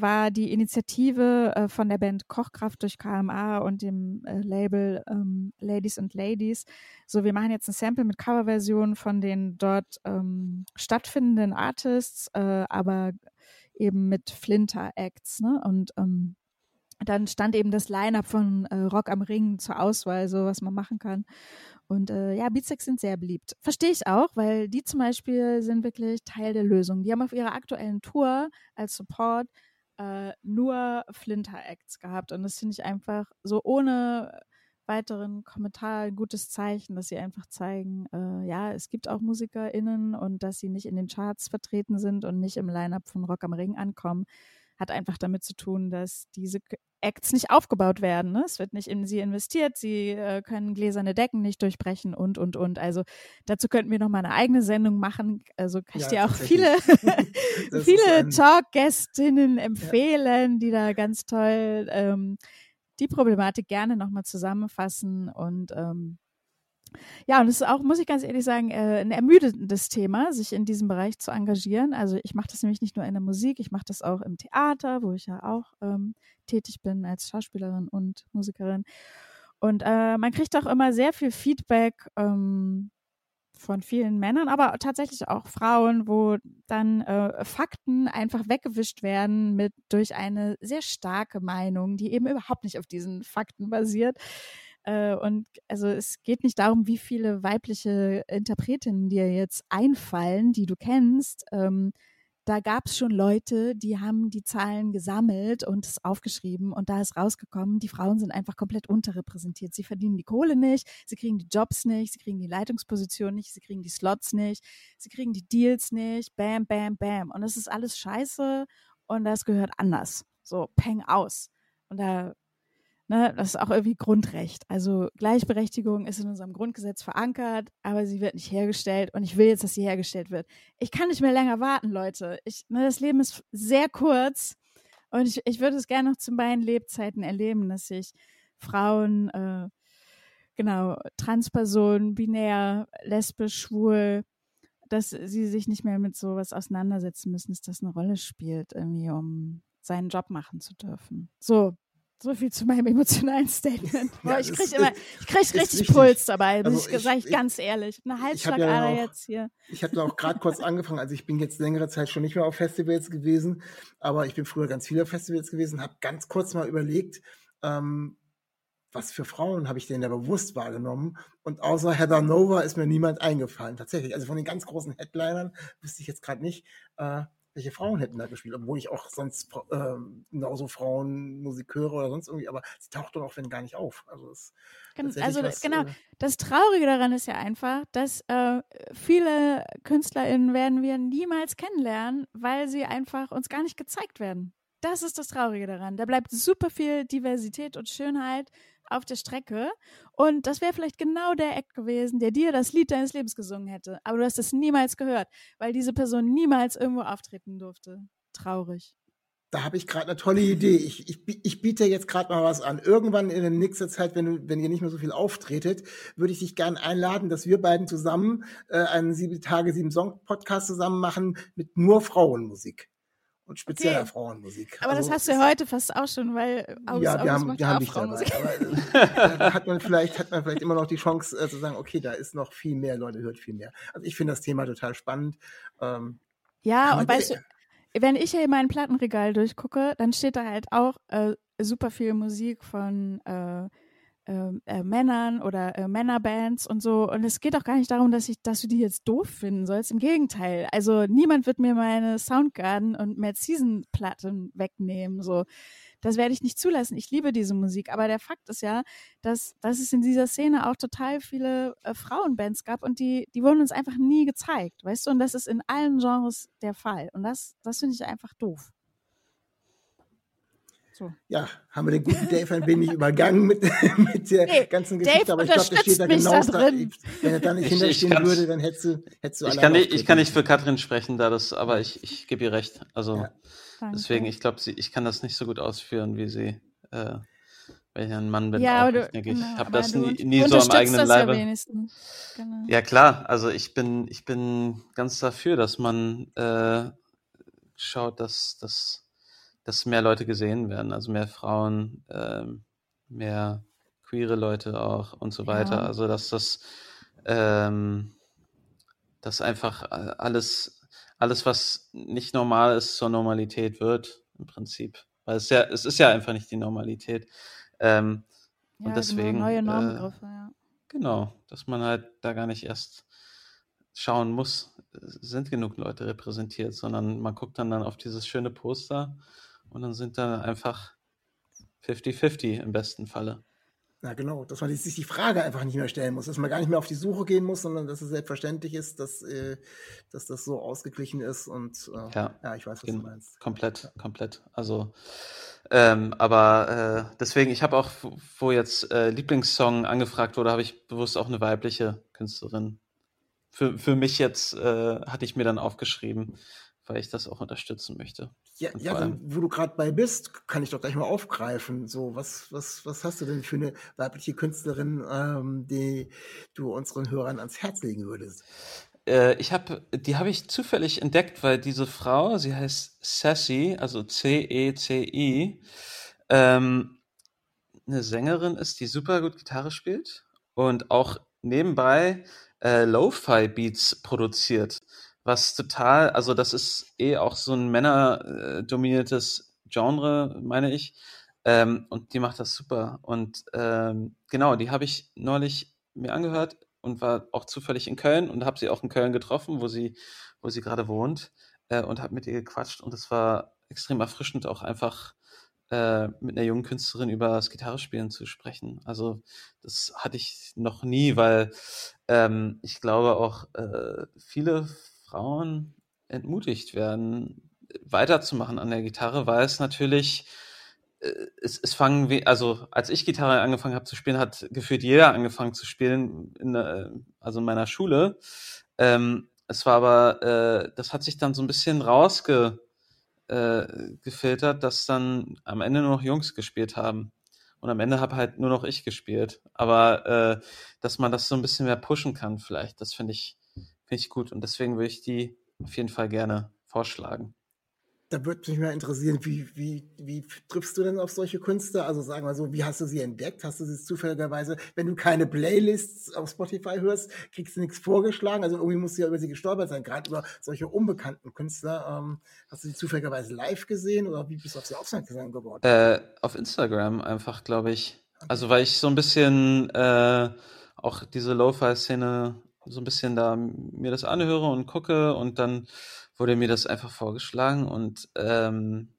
war die Initiative äh, von der Band Kochkraft durch KMA und dem äh, Label ähm, Ladies and Ladies. So, wir machen jetzt ein Sample mit Coverversionen von den dort ähm, stattfindenden Artists, äh, aber eben mit Flinter-Acts. Ne? Und ähm, dann stand eben das Line-Up von äh, Rock am Ring zur Auswahl, so was man machen kann. Und äh, ja, Beatsex sind sehr beliebt. Verstehe ich auch, weil die zum Beispiel sind wirklich Teil der Lösung. Die haben auf ihrer aktuellen Tour als Support äh, nur Flinter-Acts gehabt. Und das finde ich einfach so ohne weiteren Kommentar ein gutes Zeichen, dass sie einfach zeigen, äh, ja, es gibt auch MusikerInnen und dass sie nicht in den Charts vertreten sind und nicht im Line-Up von Rock am Ring ankommen, hat einfach damit zu tun, dass diese Acts nicht aufgebaut werden. Ne? Es wird nicht in sie investiert, sie äh, können gläserne Decken nicht durchbrechen und, und, und. Also dazu könnten wir noch mal eine eigene Sendung machen. Also kann ich Ja, dir auch viele, viele Talkgästinnen empfehlen, die da ganz toll ähm, die Problematik gerne nochmal zusammenfassen und ähm, ja, und es ist auch, muss ich ganz ehrlich sagen, äh, ein ermüdendes Thema, sich in diesem Bereich zu engagieren. Also ich mache das nämlich nicht nur in der Musik, ich mache das auch im Theater, wo ich ja auch ähm, tätig bin als Schauspielerin und Musikerin. Und äh, man kriegt auch immer sehr viel Feedback ähm, von vielen Männern, aber tatsächlich auch Frauen, wo dann äh, Fakten einfach weggewischt werden mit durch eine sehr starke Meinung, die eben überhaupt nicht auf diesen Fakten basiert. Äh, und also es geht nicht darum, wie viele weibliche Interpretinnen dir jetzt einfallen, die du kennst. Ähm, da gab es schon Leute, die haben die Zahlen gesammelt und es aufgeschrieben und da ist rausgekommen, die Frauen sind einfach komplett unterrepräsentiert. Sie verdienen die Kohle nicht, sie kriegen die Jobs nicht, sie kriegen die Leitungsposition nicht, sie kriegen die Slots nicht, sie kriegen die Deals nicht, bam, bam, bam. Und das ist alles scheiße und das gehört anders. So, peng aus. Und da Ne, das ist auch irgendwie Grundrecht. Also Gleichberechtigung ist in unserem Grundgesetz verankert, aber sie wird nicht hergestellt und ich will jetzt, dass sie hergestellt wird. Ich kann nicht mehr länger warten, Leute. Ich, ne, das Leben ist sehr kurz und ich, ich würde es gerne noch zu meinen Lebzeiten erleben, dass sich Frauen, äh, genau, Transpersonen, binär, lesbisch, schwul, dass sie sich nicht mehr mit sowas auseinandersetzen müssen, dass das eine Rolle spielt, irgendwie, um seinen Job machen zu dürfen. So, so viel zu meinem emotionalen Statement. Ja, ich das krieg ist- immer, ich krieg richtig wichtig. Puls dabei, Also ich, ich- sag ich ich- ganz ehrlich. Eine Halsschlagader ja jetzt hier. ich habe auch gerade kurz angefangen, also ich bin jetzt längere Zeit schon nicht mehr auf Festivals gewesen, aber ich bin früher ganz viele Festivals gewesen, habe ganz kurz mal überlegt, ähm, was für Frauen habe ich denn da bewusst wahrgenommen? Und außer Heather Nova ist mir niemand eingefallen, tatsächlich. Also von den ganz großen Headlinern wüsste ich jetzt gerade nicht, äh, welche Frauen hätten da gespielt, obwohl ich auch sonst ähm, genauso Frauenmusik höre oder sonst irgendwie, aber sie taucht doch auch wenn gar nicht auf. Also es Gen- Also was, genau, äh, das Traurige daran ist ja einfach, dass äh, viele KünstlerInnen werden wir niemals kennenlernen, weil sie einfach uns gar nicht gezeigt werden. Das ist das Traurige daran. Da bleibt super viel Diversität und Schönheit auf der Strecke. Und das wäre vielleicht genau der Act gewesen, der dir das Lied deines Lebens gesungen hätte. Aber du hast es niemals gehört, weil diese Person niemals irgendwo auftreten durfte. Traurig. Da habe ich gerade eine tolle Idee. Ich, ich, ich biete jetzt gerade mal was an. Irgendwann in der nächsten Zeit, wenn, wenn ihr nicht mehr so viel auftretet, würde ich dich gerne einladen, dass wir beiden zusammen äh, einen sieben Tage, sieben Song Podcast zusammen machen mit nur Frauenmusik und spezieller Okay. Frauenmusik. Aber Also, das hast du ja heute fast auch schon, weil August, ja, wir August haben, wir haben auch dich dabei. Frauenmusik. Aber äh, da hat man vielleicht, hat man vielleicht immer noch die Chance äh, zu sagen, okay, da ist noch viel mehr, Leute hört viel mehr. Also ich finde das Thema total spannend. Ähm, Ja, und weißt du, wenn ich hier in mein Plattenregal durchgucke, dann steht da halt auch äh, super viel Musik von äh, äh, äh, Männern oder äh, Männerbands und so. Und es geht auch gar nicht darum, dass ich, dass du die jetzt doof finden sollst. Im Gegenteil. Also niemand wird mir meine Soundgarden und Mad Season Platten wegnehmen. So. Das werde ich nicht zulassen. Ich liebe diese Musik. Aber der Fakt ist ja, dass, dass es in dieser Szene auch total viele äh, Frauenbands gab und die, die wurden uns einfach nie gezeigt, weißt du? Und das ist in allen Genres der Fall. Und das, das finde ich einfach doof. So. Ja, haben wir den guten Dave ein wenig übergangen mit, mit der Nee, ganzen Dave Geschichte, aber ich glaube, der steht da genau da drin. Wenn er da nicht Ich- hinterstehen würde, dann hättest du, hättest du Ich kann, nicht, ich kann nicht für Katrin sprechen, da das, aber ich, ich gebe ihr recht. Also Ja. Deswegen, ich glaube, ich kann das nicht so gut ausführen, wie sie, äh, weil ich ein Mann bin. ja, auch aber du, nicht, denke ich. genau, habe das nie, nie so am eigenen das Leibe. Ja. Genau. Ja klar, also ich bin, ich bin ganz dafür, dass man äh, schaut, dass, dass, dass mehr Leute gesehen werden, also mehr Frauen, ähm, mehr queere Leute auch und so weiter. Ja. Also dass das, ähm, dass einfach äh, alles, alles, was nicht normal ist, zur Normalität wird, im Prinzip. Weil es ja, es ist ja einfach nicht die Normalität. Ähm, Ja, deswegen, Genau, neue äh, Normbegriffe, ja. Genau, dass man halt da gar nicht erst schauen muss, sind genug Leute repräsentiert, sondern man guckt dann, dann auf dieses schöne Poster und dann sind da einfach 50-50 im besten Falle. Ja, genau, dass man sich die Frage einfach nicht mehr stellen muss, dass man gar nicht mehr auf die Suche gehen muss, sondern dass es selbstverständlich ist, dass, äh, dass das so ausgeglichen ist und äh, Ja. ja, ich weiß, was du meinst. Komplett, komplett. Also, ähm, aber äh, deswegen, ich habe auch, wo- wo jetzt äh, Lieblingssong angefragt wurde, habe ich bewusst auch eine weibliche Künstlerin. Für, für mich jetzt äh, hatte ich mir dann aufgeschrieben, weil ich das auch unterstützen möchte. Ja, ja dann, wo du gerade bei bist, kann ich doch gleich mal aufgreifen. So, was, was, was hast du denn für eine weibliche Künstlerin, ähm, die du unseren Hörern ans Herz legen würdest? Äh, ich habe, die habe ich zufällig entdeckt, weil diese Frau, sie heißt Sassy, also C-E-C-I, ähm, eine Sängerin ist, die super gut Gitarre spielt und auch nebenbei äh, Lo-Fi-Beats produziert, was total, also das ist eh auch so ein männerdominiertes Genre, meine ich. Ähm, und die macht das super. Und ähm, genau, die habe ich neulich mir angehört und war auch zufällig in Köln und habe sie auch in Köln getroffen, wo sie, wo sie gerade wohnt äh, und habe mit ihr gequatscht und es war extrem erfrischend, auch einfach äh, mit einer jungen Künstlerin über das Gitarrespielen zu sprechen. Also das hatte ich noch nie, weil ähm, ich glaube auch äh, viele Frauen entmutigt werden, weiterzumachen an der Gitarre, weil es natürlich äh, es, es fangen, also als ich Gitarre angefangen habe zu spielen, hat gefühlt jeder angefangen zu spielen, in der, also in meiner Schule. Ähm, es war aber, äh, das hat sich dann so ein bisschen rausge, äh, dass dann am Ende nur noch Jungs gespielt haben. Und am Ende habe halt nur noch ich gespielt. Aber äh, dass man das so ein bisschen mehr pushen kann, vielleicht, das finde ich, finde ich gut. Und deswegen würde ich die auf jeden Fall gerne vorschlagen. Da würde mich mal interessieren, wie, wie, wie triffst du denn auf solche Künstler? Also sagen wir so, wie hast du sie entdeckt? Hast du sie zufälligerweise, wenn du keine Playlists auf Spotify hörst, kriegst du nichts vorgeschlagen? Also irgendwie musst du ja über sie gestolpert sein, gerade über solche unbekannten Künstler. Ähm, hast du sie zufälligerweise live gesehen oder wie bist du auf sie aufmerksam geworden? Äh, auf Instagram einfach, glaube ich. Also weil ich so ein bisschen äh, auch diese Lo-Fi-Szene so ein bisschen da mir das anhöre und gucke und dann wurde mir das einfach vorgeschlagen und ähm,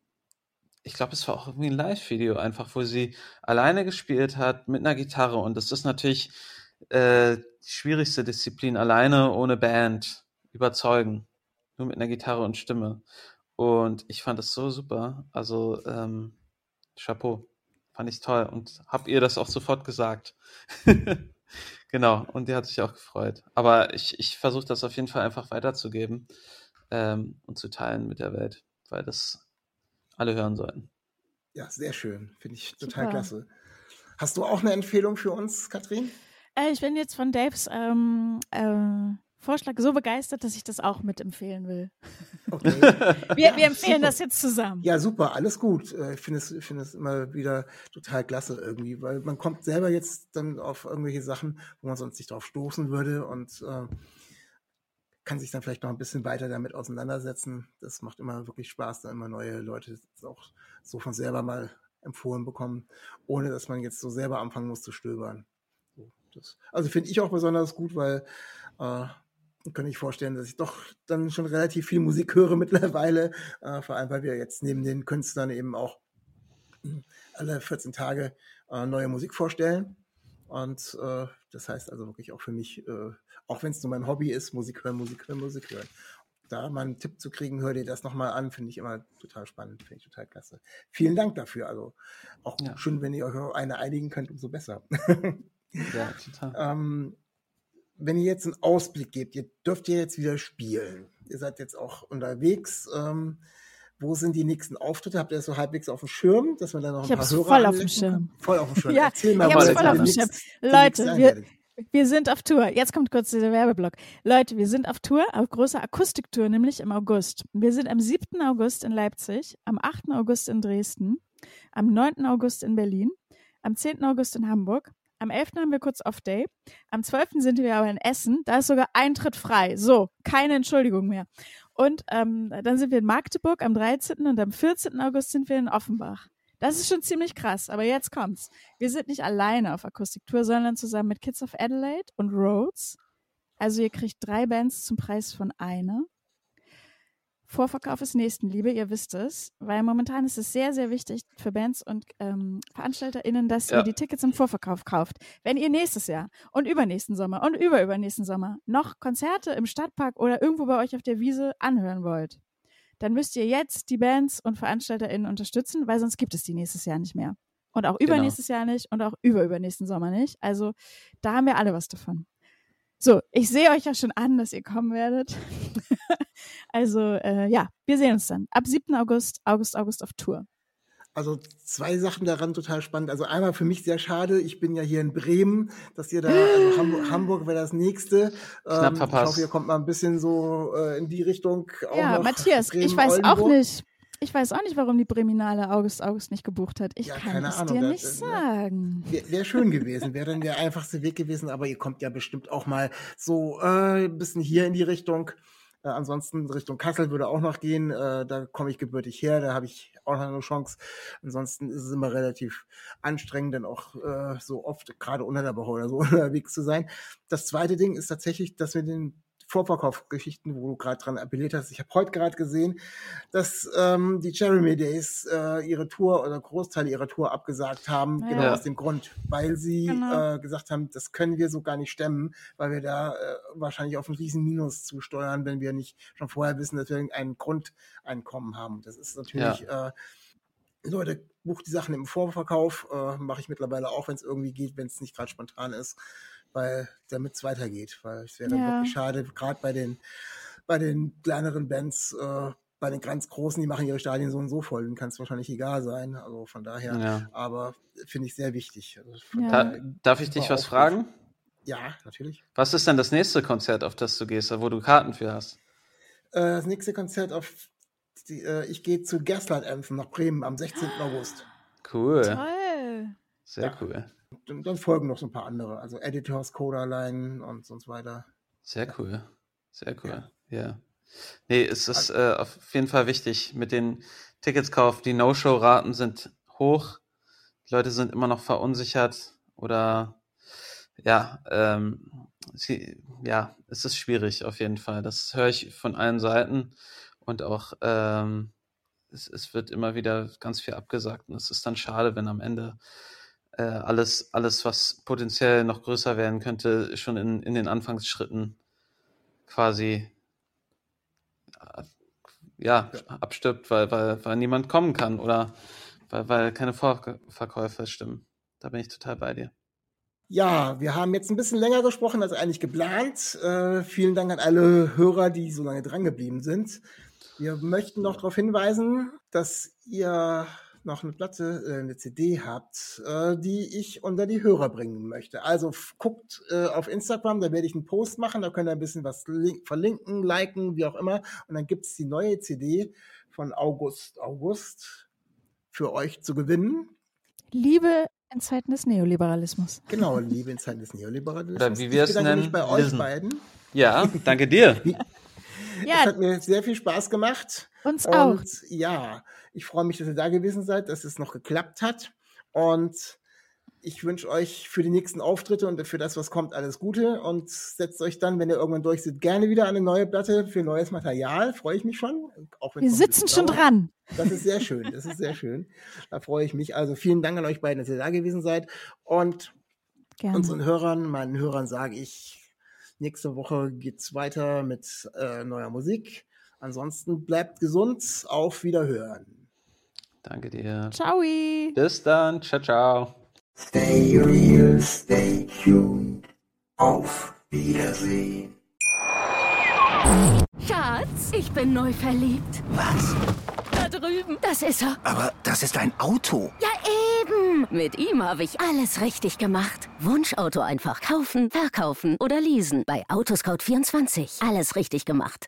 ich glaube, es war auch irgendwie ein Live-Video einfach, wo sie alleine gespielt hat mit einer Gitarre und das ist natürlich äh, die schwierigste Disziplin, alleine ohne Band überzeugen, nur mit einer Gitarre und Stimme. Und ich fand das so super, also ähm, Chapeau, fand ich toll und hab ihr das auch sofort gesagt. genau, und die hat sich auch gefreut. Aber ich, ich versuche das auf jeden Fall einfach weiterzugeben ähm, und zu teilen mit der Welt, weil das alle hören sollten. Ja, sehr schön. Finde ich total Super. klasse. Hast du auch eine Empfehlung für uns, Katrin? Äh, ich bin jetzt von Daves ähm, äh, Vorschlag so begeistert, dass ich das auch mitempfehlen will. Okay. Wir, wir empfehlen super. das jetzt zusammen. Ja, super, alles gut. Äh, Ich finde es, ich finde es immer wieder total klasse irgendwie, weil man kommt selber jetzt dann auf irgendwelche Sachen, wo man sonst nicht drauf stoßen würde und äh, kann sich dann vielleicht noch ein bisschen weiter damit auseinandersetzen. Das macht immer wirklich Spaß, da immer neue Leute auch so von selber mal empfohlen bekommen, ohne dass man jetzt so selber anfangen muss zu stöbern. Das, also finde ich auch besonders gut, weil äh, kann ich vorstellen, dass ich doch dann schon relativ viel Musik höre mittlerweile, äh, vor allem weil wir jetzt neben den Künstlern eben auch alle 14 Tage äh, neue Musik vorstellen. Und äh, das heißt also wirklich auch für mich, äh, auch wenn es nur mein Hobby ist, Musik hören, Musik hören, Musik hören. Da mal einen Tipp zu kriegen, hör dir das nochmal an, finde ich immer total spannend, finde ich total klasse. Vielen Dank dafür. Also auch Ja. schön, wenn ihr euch auf eine einigen könnt, umso besser. Ja, total. ähm, wenn ihr jetzt einen Ausblick gebt, ihr dürft ja jetzt wieder spielen. Ihr seid jetzt auch unterwegs. Ähm, wo sind die nächsten Auftritte? Habt ihr das so halbwegs auf dem Schirm, dass man dann noch ein Ich paar Hörer voll auf dem Schirm. Voll auf dem Schirm. Ja, Erzähl mal, ich was voll auf dem Schirm. Leute, wir, wir sind auf Tour. Jetzt kommt kurz dieser Werbeblock. Leute, wir sind auf Tour, auf großer Akustiktour, nämlich im August. Wir sind am 7. August in Leipzig, am 8. August in Dresden, am 9. August in Berlin, am 10. August in Hamburg, am 11. haben wir kurz Off-Day, am 12. sind wir aber in Essen, da ist sogar Eintritt frei. So, keine Entschuldigung mehr. Und ähm, dann sind wir in Magdeburg am 13. und am 14. August sind wir in Offenbach. Das ist schon ziemlich krass, aber jetzt kommt's. Wir sind nicht alleine auf Akustiktour, sondern zusammen mit Kids of Adelaide und Rhodes. Also ihr kriegt drei Bands zum Preis von einer. Vorverkauf ist Nächstenliebe, ihr wisst es, weil momentan ist es sehr, sehr wichtig für Bands und ähm, VeranstalterInnen, dass Ja. ihr die Tickets im Vorverkauf kauft. Wenn ihr nächstes Jahr und übernächsten Sommer und überübernächsten Sommer noch Konzerte im Stadtpark oder irgendwo bei euch auf der Wiese anhören wollt, dann müsst ihr jetzt die Bands und VeranstalterInnen unterstützen, weil sonst gibt es die nächstes Jahr nicht mehr. Und auch Genau. übernächstes Jahr nicht und auch überübernächsten Sommer nicht. Also da haben wir alle was davon. So, ich sehe euch ja schon an, dass ihr kommen werdet. also äh, ja, wir sehen uns dann. Ab 7. August, August, August auf Tour. Also zwei Sachen daran total spannend. Also einmal für mich sehr schade. Ich bin ja hier in Bremen, dass ihr da, also Hamburg, Hamburg wäre das nächste. Knapp Ähm, ich verpasst. hoffe, ihr kommt mal ein bisschen so äh, in die Richtung. Auch ja, noch Matthias, Bremen, ich weiß auch Oldenburg. nicht. Ich weiß auch nicht, warum die Breminale August, August nicht gebucht hat. Ich Ja, kann es Ahnung, dir das- nicht das- sagen. Wäre wär schön gewesen, wäre dann der einfachste Weg gewesen, aber ihr kommt ja bestimmt auch mal so äh, ein bisschen hier in die Richtung. Äh, ansonsten Richtung Kassel würde auch noch gehen. Äh, da komme ich gebürtig her, da habe ich auch noch eine Chance. Ansonsten ist es immer relativ anstrengend, dann auch äh, so oft gerade unter der Woche oder so unterwegs zu sein. Das zweite Ding ist tatsächlich, dass wir den Vorverkaufgeschichten, wo du gerade dran appelliert hast. Ich habe heute gerade gesehen, dass ähm, die Jeremy Days äh, ihre Tour oder Großteil ihrer Tour abgesagt haben, Ja. genau Ja. aus dem Grund, weil sie Genau. äh, gesagt haben, das können wir so gar nicht stemmen, weil wir da äh, wahrscheinlich auf einen riesen Minus zusteuern, wenn wir nicht schon vorher wissen, dass wir irgendein Grundeinkommen haben. Das ist natürlich, äh, Leute, bucht die Sachen im Vorverkauf, äh, mache ich mittlerweile auch, wenn es irgendwie geht, wenn es nicht gerade spontan ist, weil damit es weitergeht. Weil es wäre dann Ja. wirklich schade, gerade bei den, bei den kleineren Bands, äh, bei den ganz großen, die machen ihre Stadien so und so voll, denen kann es wahrscheinlich egal sein. Also von daher, Ja. aber finde ich sehr wichtig. Also Ja. Daher, darf ich dich was Aufruf. fragen? Ja, natürlich. Was ist denn das nächste Konzert, auf das du gehst, wo du Karten für hast? Äh, das nächste Konzert auf die, äh, ich gehe zu Gaslight Anthem nach Bremen am 16. August. Cool. Toll. Sehr Ja. cool. Und dann folgen noch so ein paar andere, also Editors, Codaline und sonst weiter. Sehr cool. Sehr cool. Ja. Nee, es ist äh, auf jeden Fall wichtig mit den Tickets kaufen. Die No-Show-Raten sind hoch. Die Leute sind immer noch verunsichert oder ja, ähm, sie, ja, es ist schwierig auf jeden Fall. Das höre ich von allen Seiten und auch ähm, es, es wird immer wieder ganz viel abgesagt und es ist dann schade, wenn am Ende äh, alles, alles, was potenziell noch größer werden könnte, schon in, in den Anfangsschritten quasi äh, ja, abstirbt, weil, weil, weil niemand kommen kann oder weil, weil keine Vorverkäufe stimmen. Da bin ich total bei dir. Ja, wir haben jetzt ein bisschen länger gesprochen als eigentlich geplant. Äh, vielen Dank an alle Hörer, die so lange drangeblieben sind. Wir möchten noch darauf hinweisen, dass ihr noch eine Platte, äh, eine CD habt, äh, die ich unter die Hörer bringen möchte. Also guckt äh, auf Instagram, da werde ich einen Post machen, da könnt ihr ein bisschen was link- verlinken, liken, wie auch immer. Und dann gibt's die neue CD von August August für euch zu gewinnen. Liebe in Zeiten des Neoliberalismus. Genau, liebe in Zeiten des Neoliberalismus. Oder wie wir ich es bedanke mich nennen, bei euch Listen. beiden. Ja, danke dir. Wie, Es Ja, hat mir sehr viel Spaß gemacht. Uns auch. Und ja, ich freue mich, dass ihr da gewesen seid, dass es noch geklappt hat. Und ich wünsche euch für die nächsten Auftritte und für das, was kommt, alles Gute. Und setzt euch dann, wenn ihr irgendwann durch seid, gerne wieder an eine neue Platte für neues Material. Freue ich mich schon. Auch Wir es sitzen schon dauert. dran. Das ist sehr schön. Das ist sehr schön. Da freue ich mich. Also vielen Dank an euch beiden, dass ihr da gewesen seid. Und Gerne. unseren Hörern, meinen Hörern sage ich, nächste Woche geht's weiter mit äh, neuer Musik. Ansonsten bleibt gesund. Auf Wiederhören. Danke dir. Ciao. Bis dann. Ciao, ciao. Stay real, stay tuned. Auf Wiedersehen. Schatz, ich bin neu verliebt. Was? Da drüben. Das ist er. Aber das ist ein Auto. Ja, eben. Mit ihm habe ich alles richtig gemacht. Wunschauto einfach kaufen, verkaufen oder leasen. Bei Autoscout24. Alles richtig gemacht.